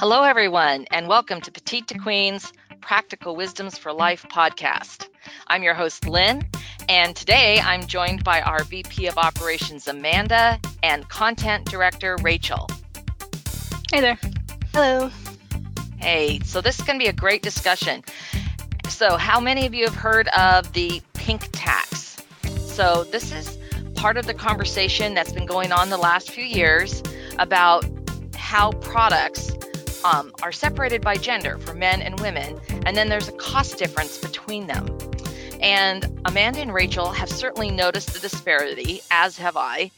Hello, everyone, and welcome to Petite2Queen's Practical Wisdoms for Life podcast. I'm your host, Lynn, and today I'm joined by our VP of Operations, Amanda, and Content Director, Rachel. Hey there. Hello. Hey, so this is going to be a great discussion. So, how many of you have heard of the pink tax? So, this is part of the conversation that's been going on the last few years about how products um, are separated by gender for men and women, and then there's a cost difference between them. And Amanda and Rachel have certainly noticed the disparity, as have I.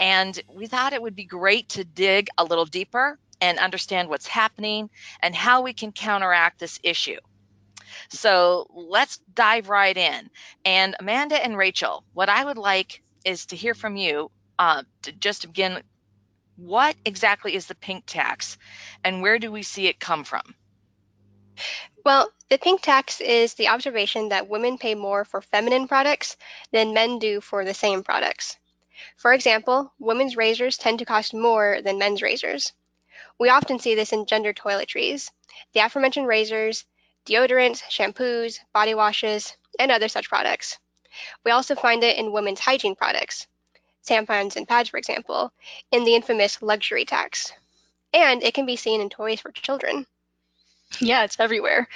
And we thought it would be great to dig a little deeper and understand what's happening and how we can counteract this issue. So let's dive right in. And Amanda and Rachel, what I would like is to hear from you uh, to just begin what exactly is the pink tax and where do we see it come from? Well, the pink tax is the observation that women pay more for feminine products than men do for the same products. For example, women's razors tend to cost more than men's razors. We often see this in gender toiletries. The aforementioned razors, deodorants, shampoos, body washes, and other such products. We also find it in women's hygiene products tampons and pads, for example, in the infamous luxury tax. And it can be seen in toys for children. Yeah, it's everywhere.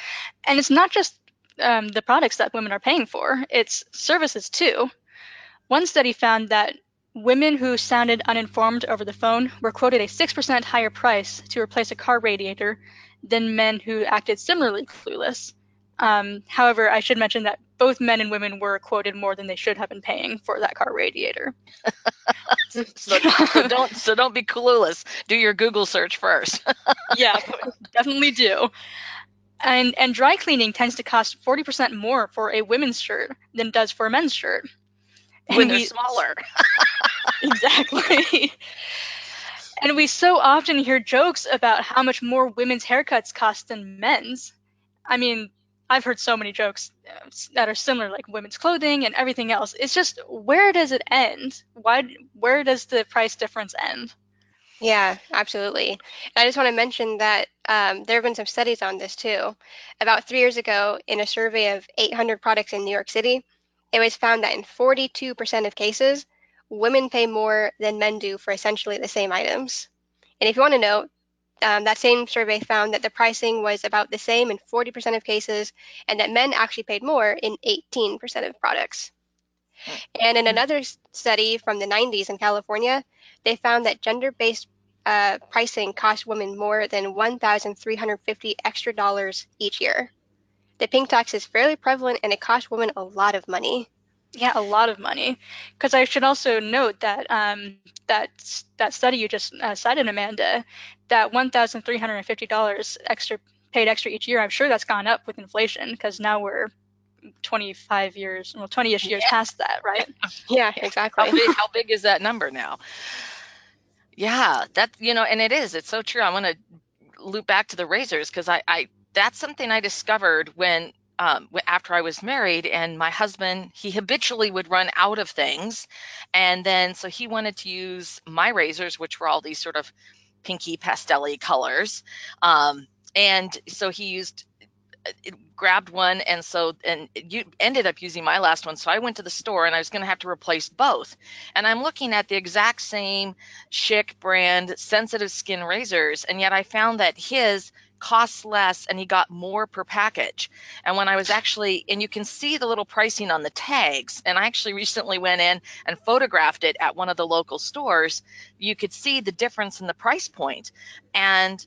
And it's not just um, the products that women are paying for, it's services too. One study found that women who sounded uninformed over the phone were quoted a 6% higher price to replace a car radiator than men who acted similarly clueless. Um, however, I should mention that both men and women were quoted more than they should have been paying for that car radiator. so, so, don't so don't be clueless. Do your Google search first. yeah, definitely do. And and dry cleaning tends to cost 40% more for a women's shirt than it does for a men's shirt. And when they're we, smaller. exactly. And we so often hear jokes about how much more women's haircuts cost than men's. I mean, I've heard so many jokes uh, that are similar, like women's clothing and everything else. It's just where does it end? Why? Where does the price difference end? Yeah, absolutely. And I just want to mention that um, there have been some studies on this too. About three years ago, in a survey of 800 products in New York City, it was found that in 42% of cases, women pay more than men do for essentially the same items. And if you want to know, um, that same survey found that the pricing was about the same in 40% of cases, and that men actually paid more in 18% of products. And in another study from the 90s in California, they found that gender based uh, pricing cost women more than 1,350 extra dollars each year. The pink tax is fairly prevalent and it costs women a lot of money. Yeah, a lot of money. Because I should also note that um, that that study you just uh, cited, Amanda, that one thousand three hundred and fifty dollars extra paid extra each year. I'm sure that's gone up with inflation because now we're 25 years, well, 20ish years yeah. past that, right? Yeah, exactly. How big, how big is that number now? Yeah, that you know, and it is. It's so true. I want to loop back to the razors because I, I that's something I discovered when um, after I was married, and my husband, he habitually would run out of things. And then, so he wanted to use my razors, which were all these sort of pinky pastelly colors. Um, and so he used, uh, grabbed one, and so, and you ended up using my last one. So I went to the store and I was going to have to replace both. And I'm looking at the exact same Schick brand sensitive skin razors. And yet I found that his costs less and he got more per package. And when I was actually, and you can see the little pricing on the tags, and I actually recently went in and photographed it at one of the local stores, you could see the difference in the price point. And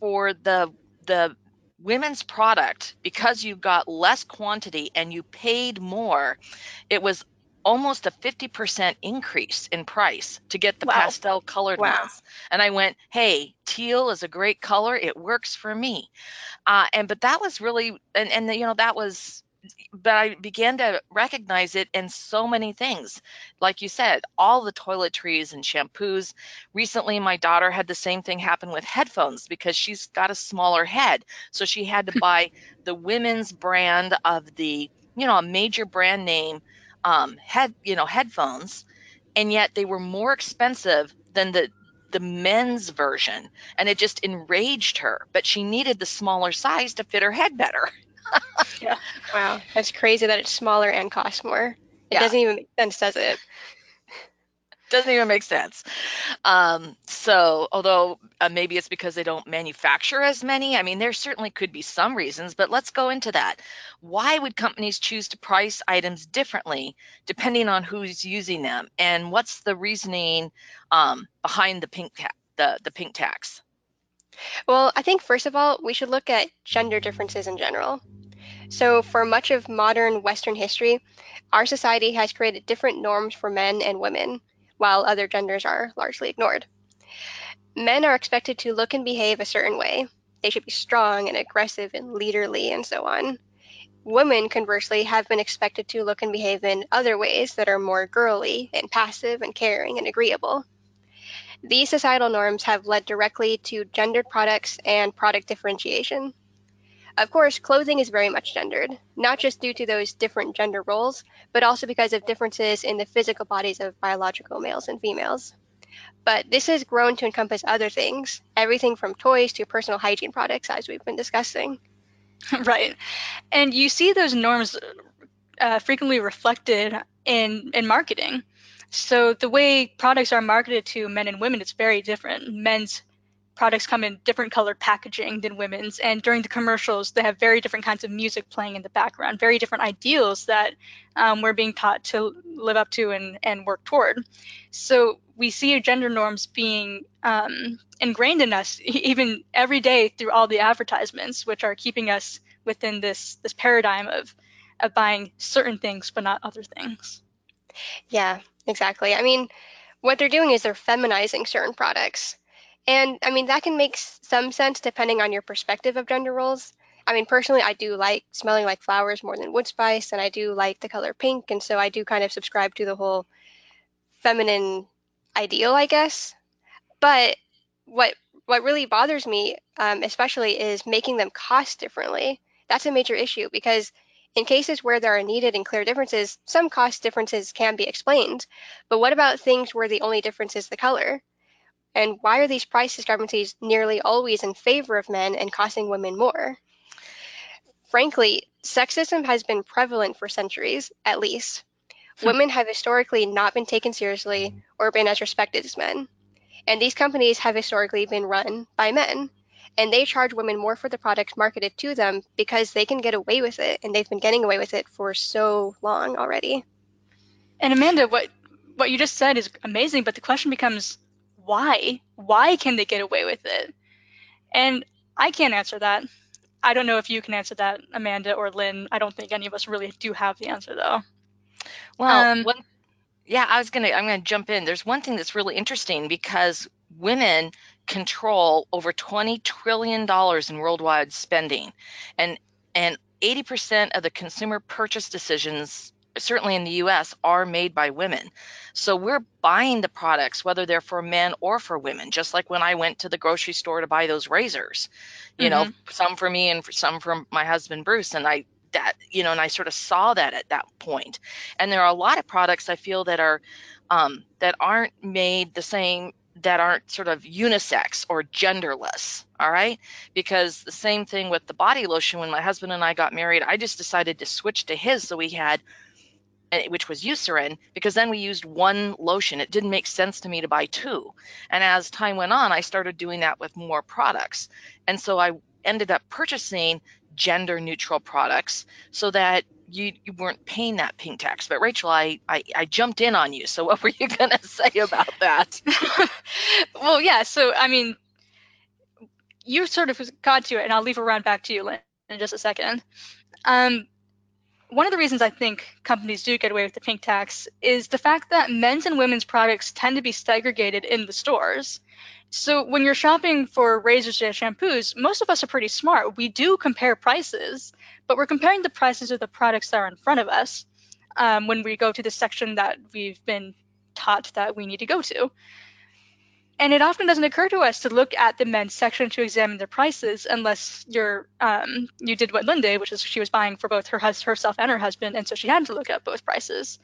for the, the, women's product because you got less quantity and you paid more it was almost a 50% increase in price to get the wow. pastel colored wow. ones. And I went, hey, teal is a great color. It works for me. Uh, and but that was really, and, and you know, that was, but I began to recognize it in so many things. Like you said, all the toiletries and shampoos. Recently, my daughter had the same thing happen with headphones because she's got a smaller head. So she had to buy the women's brand of the, you know, a major brand name um, head you know headphones, and yet they were more expensive than the the men's version and it just enraged her. But she needed the smaller size to fit her head better. yeah. Wow. That's crazy that it's smaller and costs more. It yeah. doesn't even make sense, does it? Doesn't even make sense. Um, so, although uh, maybe it's because they don't manufacture as many, I mean, there certainly could be some reasons, but let's go into that. Why would companies choose to price items differently depending on who's using them, and what's the reasoning um, behind the pink ta- the the pink tax? Well, I think first of all, we should look at gender differences in general. So, for much of modern Western history, our society has created different norms for men and women while other genders are largely ignored. Men are expected to look and behave a certain way. They should be strong and aggressive and leaderly and so on. Women, conversely, have been expected to look and behave in other ways that are more girly and passive and caring and agreeable. These societal norms have led directly to gendered products and product differentiation. Of course, clothing is very much gendered, not just due to those different gender roles, but also because of differences in the physical bodies of biological males and females. But this has grown to encompass other things, everything from toys to personal hygiene products, as we've been discussing. right. And you see those norms uh, frequently reflected in, in marketing. So the way products are marketed to men and women, it's very different. Men's products come in different colored packaging than women's and during the commercials they have very different kinds of music playing in the background very different ideals that um, we're being taught to live up to and, and work toward. So we see gender norms being um, ingrained in us even every day through all the advertisements which are keeping us within this this paradigm of of buying certain things but not other things. Yeah exactly. I mean what they're doing is they're feminizing certain products and I mean, that can make some sense depending on your perspective of gender roles. I mean, personally, I do like smelling like flowers more than wood spice, and I do like the color pink. And so I do kind of subscribe to the whole feminine ideal, I guess. But what what really bothers me, um, especially, is making them cost differently. That's a major issue because in cases where there are needed and clear differences, some cost differences can be explained. But what about things where the only difference is the color? And why are these price discrepancies nearly always in favor of men and costing women more? Frankly, sexism has been prevalent for centuries, at least. Hmm. Women have historically not been taken seriously or been as respected as men. And these companies have historically been run by men. And they charge women more for the products marketed to them because they can get away with it. And they've been getting away with it for so long already. And Amanda, what what you just said is amazing, but the question becomes why? Why can they get away with it? And I can't answer that. I don't know if you can answer that, Amanda or Lynn. I don't think any of us really do have the answer though. Well, um, one, yeah, I was gonna I'm gonna jump in. There's one thing that's really interesting because women control over 20 trillion dollars in worldwide spending, and and 80% of the consumer purchase decisions certainly in the US, are made by women. So we're buying the products, whether they're for men or for women, just like when I went to the grocery store to buy those razors, you mm-hmm. know, some for me and for some from my husband, Bruce. And I, that, you know, and I sort of saw that at that point. And there are a lot of products I feel that are, um, that aren't made the same that aren't sort of unisex or genderless all right because the same thing with the body lotion when my husband and i got married i just decided to switch to his so we had which was Eucerin, because then we used one lotion. It didn't make sense to me to buy two. And as time went on, I started doing that with more products. And so I ended up purchasing gender neutral products so that you, you weren't paying that pink tax. But Rachel, I, I, I jumped in on you. So what were you going to say about that? well, yeah. So, I mean, you sort of got to it, and I'll leave around back to you, Lynn, in just a second. Um, one of the reasons I think companies do get away with the pink tax is the fact that men's and women's products tend to be segregated in the stores. So when you're shopping for razors and shampoos, most of us are pretty smart. We do compare prices, but we're comparing the prices of the products that are in front of us um, when we go to the section that we've been taught that we need to go to. And it often doesn't occur to us to look at the men's section to examine their prices unless you're um, you did what Lynn did, which is she was buying for both her herself and her husband, and so she had to look at both prices.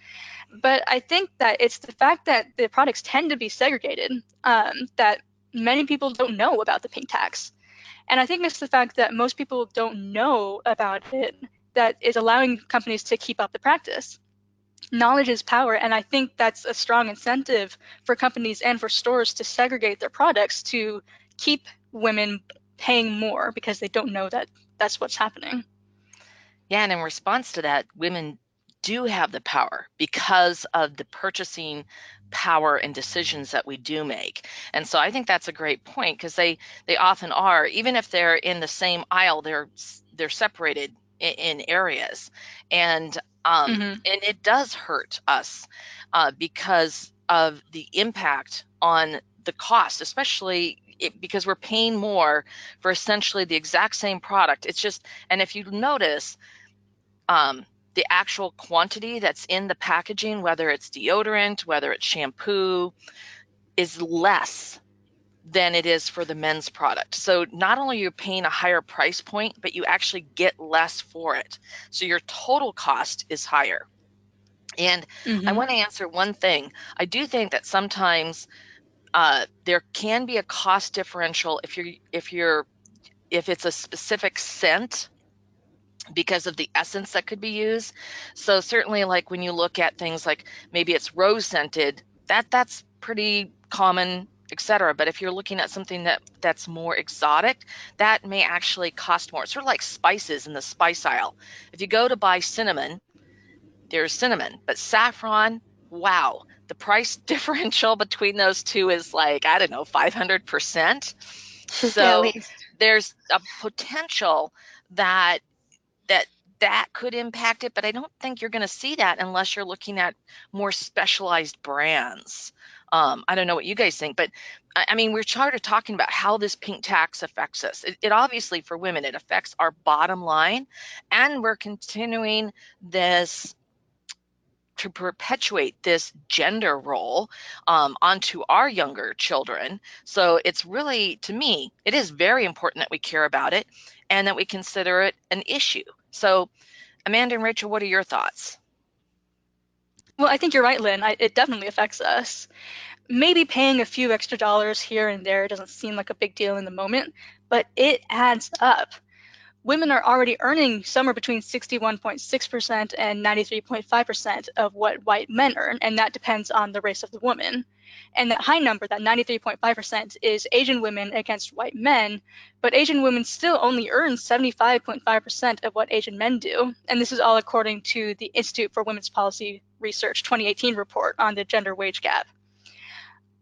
But I think that it's the fact that the products tend to be segregated um, that many people don't know about the pink tax. And I think it's the fact that most people don't know about it that is allowing companies to keep up the practice knowledge is power and i think that's a strong incentive for companies and for stores to segregate their products to keep women paying more because they don't know that that's what's happening. Yeah and in response to that women do have the power because of the purchasing power and decisions that we do make. And so i think that's a great point because they they often are even if they're in the same aisle they're they're separated in, areas. And um, mm-hmm. and it does hurt us uh, because of the impact on the cost, especially it, because we're paying more for essentially the exact same product. It's just, and if you notice, um, the actual quantity that's in the packaging, whether it's deodorant, whether it's shampoo, is less than it is for the men's product. So not only are you paying a higher price point, but you actually get less for it. So your total cost is higher. And mm-hmm. I want to answer one thing. I do think that sometimes uh, there can be a cost differential if you're if you're if it's a specific scent because of the essence that could be used. So certainly like when you look at things like maybe it's rose scented, that that's pretty common etc. But if you're looking at something that that's more exotic, that may actually cost more. It's sort of like spices in the spice aisle. If you go to buy cinnamon, there's cinnamon, but saffron, wow, the price differential between those two is like I don't know, 500%. So there's a potential that that that could impact it, but I don't think you're going to see that unless you're looking at more specialized brands. Um, I don't know what you guys think, but I mean, we're of talking about how this pink tax affects us. It, it, obviously, for women, it affects our bottom line, and we're continuing this to perpetuate this gender role um, onto our younger children. So it's really, to me, it is very important that we care about it and that we consider it an issue. So, Amanda and Rachel, what are your thoughts? Well, I think you're right, Lynn. I, it definitely affects us. Maybe paying a few extra dollars here and there doesn't seem like a big deal in the moment, but it adds up. Women are already earning somewhere between 61.6% and 93.5% of what white men earn, and that depends on the race of the woman. And that high number, that 93.5%, is Asian women against white men, but Asian women still only earn 75.5% of what Asian men do. And this is all according to the Institute for Women's Policy Research 2018 report on the gender wage gap.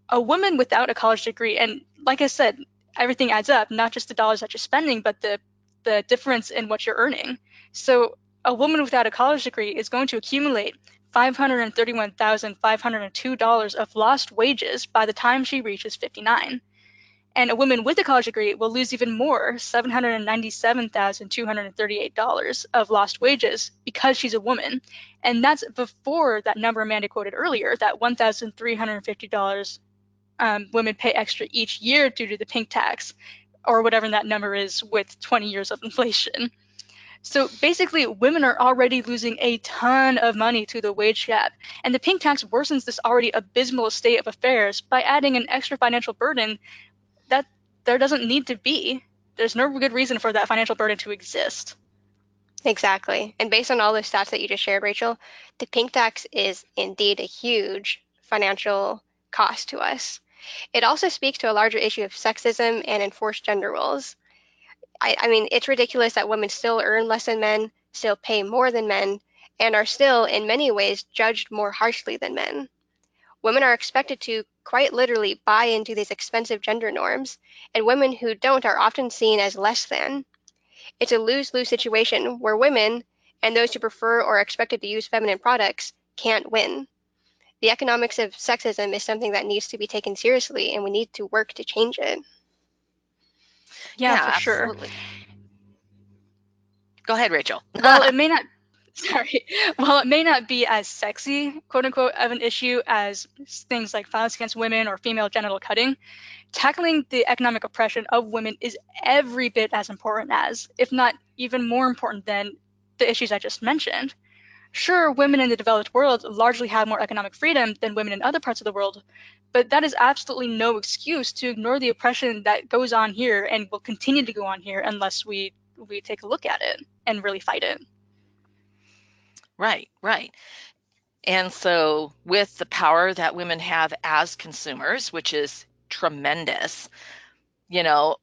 A woman without a college degree, and like I said, everything adds up, not just the dollars that you're spending, but the, the difference in what you're earning. So a woman without a college degree is going to accumulate $531,502 of lost wages by the time she reaches 59. And a woman with a college degree will lose even more, $797,238 of lost wages because she's a woman. And that's before that number Amanda quoted earlier, that $1,350 um, women pay extra each year due to the pink tax, or whatever that number is with 20 years of inflation. So basically, women are already losing a ton of money to the wage gap, and the pink tax worsens this already abysmal state of affairs by adding an extra financial burden there doesn't need to be. There's no good reason for that financial burden to exist. Exactly. And based on all the stats that you just shared, Rachel, the pink tax is indeed a huge financial cost to us. It also speaks to a larger issue of sexism and enforced gender roles. I, I mean, it's ridiculous that women still earn less than men, still pay more than men, and are still, in many ways, judged more harshly than men. Women are expected to quite literally buy into these expensive gender norms, and women who don't are often seen as less than. It's a lose lose situation where women, and those who prefer or are expected to use feminine products, can't win. The economics of sexism is something that needs to be taken seriously, and we need to work to change it. Yeah, yeah for absolutely. sure. Go ahead, Rachel. well, it may not sorry, while it may not be as sexy, quote unquote, of an issue as things like violence against women or female genital cutting, tackling the economic oppression of women is every bit as important as, if not even more important than, the issues I just mentioned. Sure, women in the developed world largely have more economic freedom than women in other parts of the world, but that is absolutely no excuse to ignore the oppression that goes on here and will continue to go on here unless we we take a look at it and really fight it. Right, right. And so, with the power that women have as consumers, which is tremendous, you know,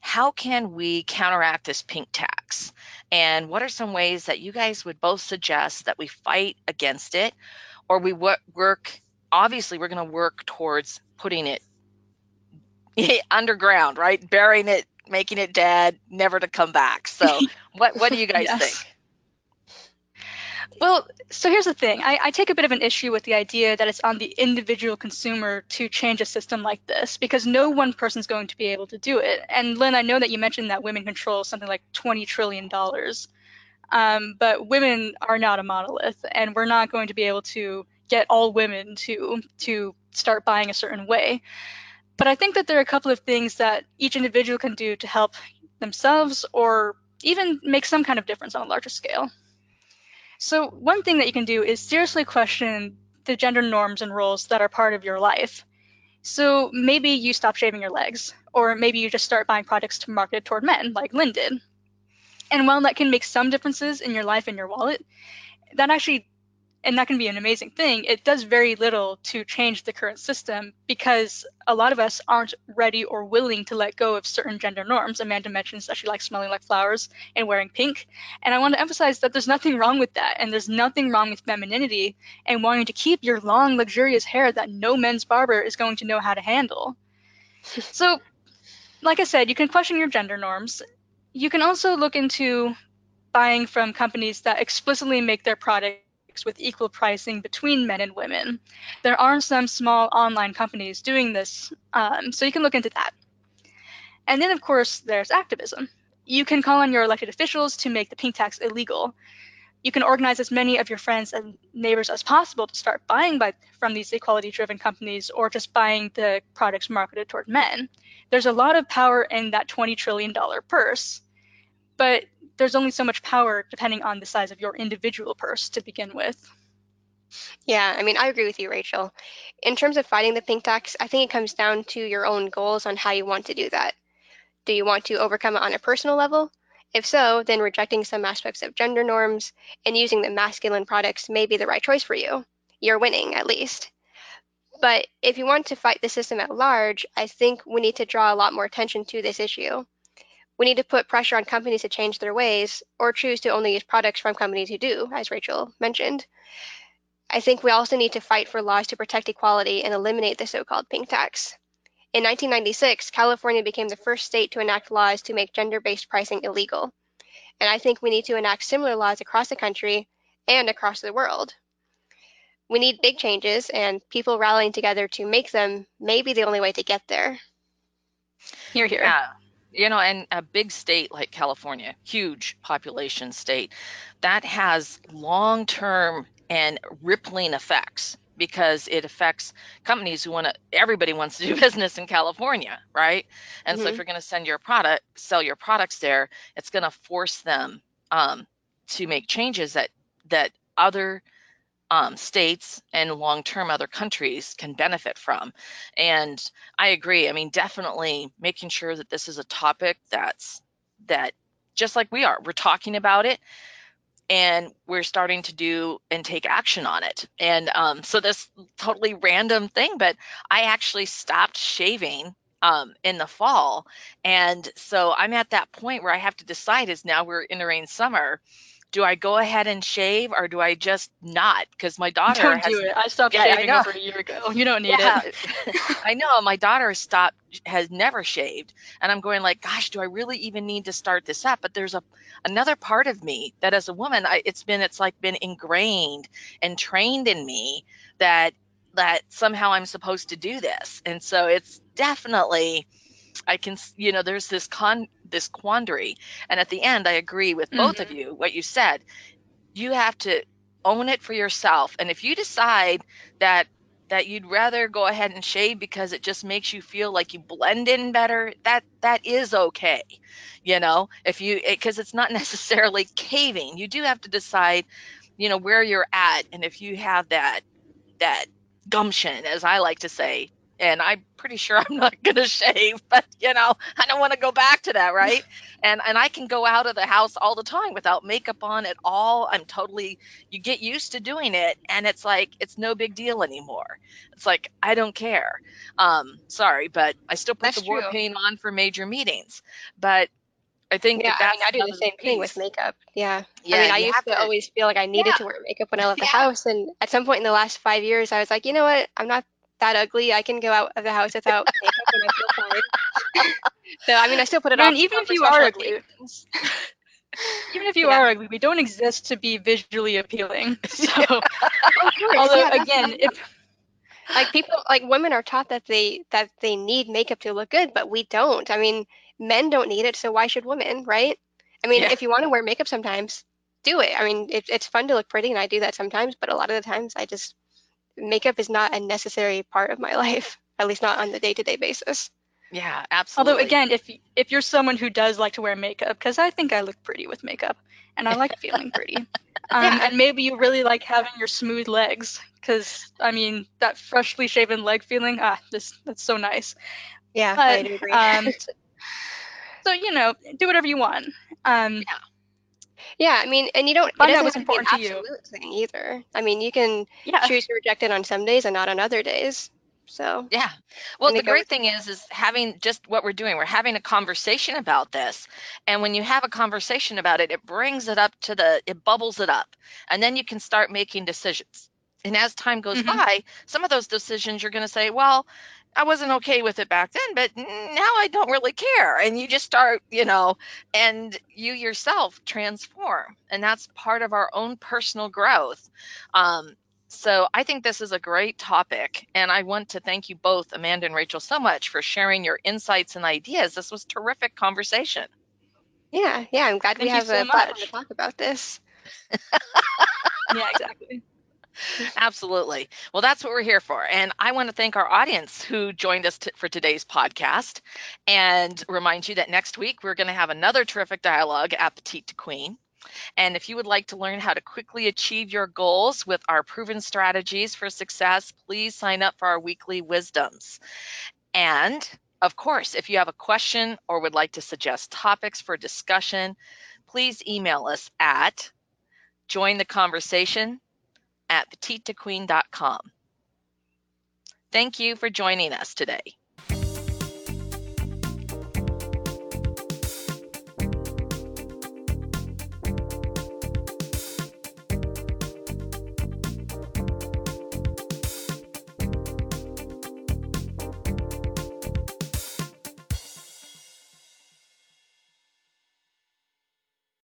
how can we counteract this pink tax? And what are some ways that you guys would both suggest that we fight against it or we work? Obviously, we're going to work towards putting it underground, right? Burying it, making it dead, never to come back. So, what, what do you guys yes. think? Well, so here's the thing. I, I, take a bit of an issue with the idea that it's on the individual consumer to change a system like this because no one person's going to be able to do it. And Lynn, I know that you mentioned that women control something like $20 trillion. Um, but women are not a monolith, and we're not going to be able to get all women to to start buying a certain way. But I think that there are a couple of things that each individual can do to help themselves or even make some kind of difference on a larger scale. So, one thing that you can do is seriously question the gender norms and roles that are part of your life. So, maybe you stop shaving your legs, or maybe you just start buying products marketed toward men, like Lynn did. And while that can make some differences in your life and your wallet, that actually and that can be an amazing thing, it does very little to change the current system because a lot of us aren't ready or willing to let go of certain gender norms. Amanda mentions that she likes smelling like flowers and wearing pink. And I want to emphasize that there's nothing wrong with that. And there's nothing wrong with femininity and wanting to keep your long, luxurious hair that no men's barber is going to know how to handle. so, like I said, you can question your gender norms. You can also look into buying from companies that explicitly make their product with equal pricing between men and women. There are some small online companies doing this, um, so you can look into that. And then, of course, there's activism. You can call on your elected officials to make the pink tax illegal. You can organize as many of your friends and neighbors as possible to start buying by, from these equality driven companies or just buying the products marketed toward men. There's a lot of power in that $20 trillion purse. But there's only so much power depending on the size of your individual purse to begin with. Yeah, I mean, I agree with you, Rachel. In terms of fighting the pink tax, I think it comes down to your own goals on how you want to do that. Do you want to overcome it on a personal level? If so, then rejecting some aspects of gender norms and using the masculine products may be the right choice for you. You're winning, at least. But if you want to fight the system at large, I think we need to draw a lot more attention to this issue. We need to put pressure on companies to change their ways or choose to only use products from companies who do, as Rachel mentioned. I think we also need to fight for laws to protect equality and eliminate the so called pink tax. In 1996, California became the first state to enact laws to make gender based pricing illegal. And I think we need to enact similar laws across the country and across the world. We need big changes, and people rallying together to make them may be the only way to get there. Hear, here. Yeah you know and a big state like california huge population state that has long term and rippling effects because it affects companies who want to everybody wants to do business in california right and mm-hmm. so if mm-hmm. you're going to send your product sell your products there it's going to force them um, to make changes that that other um, states and long term other countries can benefit from. And I agree. I mean, definitely making sure that this is a topic that's that just like we are, we're talking about it and we're starting to do and take action on it. And um, so this totally random thing, but I actually stopped shaving um, in the fall. And so I'm at that point where I have to decide is now we're entering summer do I go ahead and shave or do I just not? Because my daughter don't has, do it. I stopped yeah, shaving I over a year ago. You don't need yeah. it. I know my daughter stopped has never shaved, and I'm going like, gosh, do I really even need to start this up? But there's a another part of me that, as a woman, I, it's been it's like been ingrained and trained in me that that somehow I'm supposed to do this, and so it's definitely I can, you know, there's this con this quandary, and at the end, I agree with both mm-hmm. of you. What you said, you have to own it for yourself. And if you decide that that you'd rather go ahead and shave because it just makes you feel like you blend in better, that that is okay. You know, if you because it's not necessarily caving. You do have to decide, you know, where you're at and if you have that that gumption as I like to say and I'm pretty sure I'm not going to shave, but you know, I don't want to go back to that, right? and and I can go out of the house all the time without makeup on at all. I'm totally you get used to doing it and it's like it's no big deal anymore. It's like I don't care. Um sorry, but I still put That's the war true. paint on for major meetings. But I think Yeah, that I that's mean, I do the same thing with makeup. Yeah. Yeah, I mean, I used have to always feel like I needed Yeah. to wear makeup when I left the Yeah. house. And at some point in the last five years, I was like, you know what? I'm not that ugly. I can go out of the house without makeup and I feel fine. so, I mean, I still put it on. even if you are ugly, even if you Yeah. are ugly, we don't exist to be visually appealing. So, oh, Of course, although yeah, again, if like people, like women are taught that they that they need makeup to look good, but we don't. I mean, men don't need it, so why should women, right? I mean, Yeah. if you want to wear makeup sometimes, do it. I mean, it, it's fun to look pretty, and I do that sometimes. But a lot of the times, I just makeup is not a necessary part of my life, at least not on the day-to-day basis. Yeah, absolutely. although again, if if you're someone who does like to wear makeup, because I think I look pretty with makeup, and I like feeling pretty. Um, Yeah. and maybe you really like having your smooth legs, because I mean that freshly shaven leg feeling, ah, this that's so nice. Yeah, But I agree. um, so you know, do whatever you want. Um, yeah, I mean, and you don't. Find it doesn't have to be an important to you. absolute thing either. I mean, you can yeah, choose to reject it on some days and not on other days. So Yeah. Well, the great thing is, is having just what we're doing. We're having a conversation about this, and when you have a conversation about it, it brings it up to the, it bubbles it up, and then you can start making decisions. And as time goes Mhm. by, some of those decisions you're going to say, well, I wasn't okay with it back then, but now I don't really care. And you just start, you know, and you yourself transform, and that's part of our own personal growth. Um, so I think this is a great topic, and I want to thank you both, Amanda and Rachel, so much for sharing your insights and ideas. This was terrific conversation. yeah, yeah, I'm glad we Thank you have so a platform much. to talk about this. yeah, exactly. Absolutely. Well, that's what we're here for. And I want to thank our audience who joined us t- for today's podcast and remind you that next week we're going to have another terrific dialogue at Petite2Queen. And if you would like to learn how to quickly achieve your goals with our proven strategies for success, please sign up for our weekly wisdoms. And of course, if you have a question or would like to suggest topics for discussion, please email us at join the conversation at petite2queen.com. Thank you for joining us today.